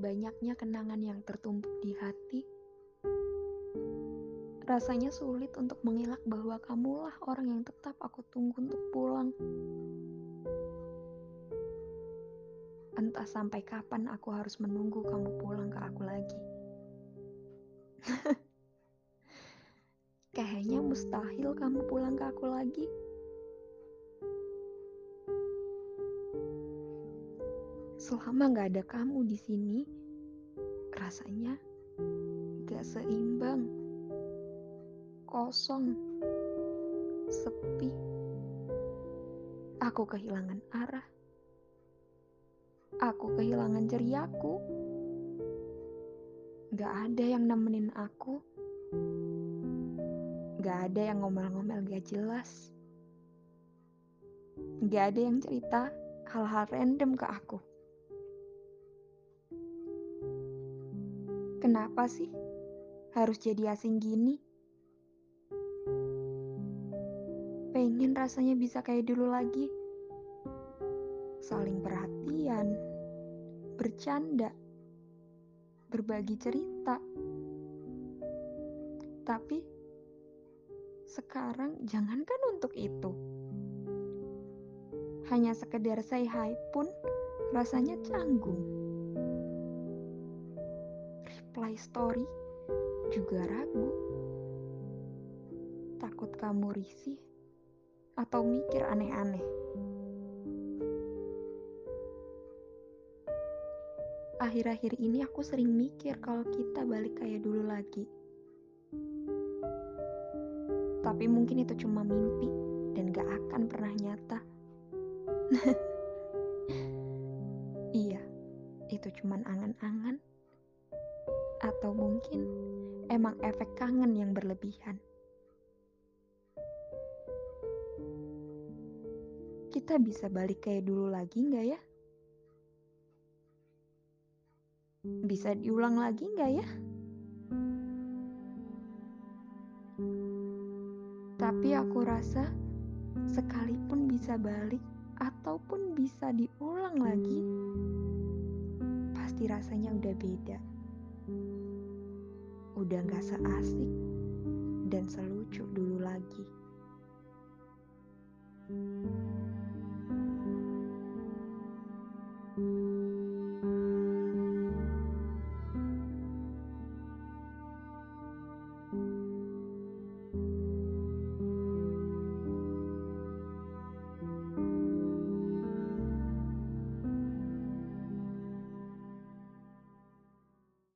banyaknya kenangan yang tertumpuk di hati, rasanya sulit untuk mengelak bahwa kamulah orang yang tetap aku tunggu untuk pulang. Entah sampai kapan aku harus menunggu kamu pulang ke aku lagi. Kayaknya mustahil kamu pulang ke aku lagi. Selama gak ada kamu di sini, rasanya gak seimbang, kosong, sepi. Aku kehilangan arah. Aku kehilangan ceriaku. Gak ada yang nemenin aku. Gak ada yang ngomel-ngomel gak jelas. Gak ada yang cerita hal-hal random ke aku. Kenapa sih harus jadi asing gini? Pengen rasanya bisa kayak dulu lagi. Saling perhatian, bercanda, berbagi cerita. Tapi sekarang jangankan untuk itu. Hanya sekedar say hi pun rasanya canggung reply story juga ragu. Takut kamu risih atau mikir aneh-aneh. Akhir-akhir ini aku sering mikir kalau kita balik kayak dulu lagi. Tapi mungkin itu cuma mimpi dan gak akan pernah nyata. iya, itu cuma angan-angan atau mungkin emang efek kangen yang berlebihan. Kita bisa balik kayak dulu lagi nggak ya? Bisa diulang lagi nggak ya? Tapi aku rasa sekalipun bisa balik ataupun bisa diulang lagi, pasti rasanya udah beda udah gak seasik dan selucu dulu lagi.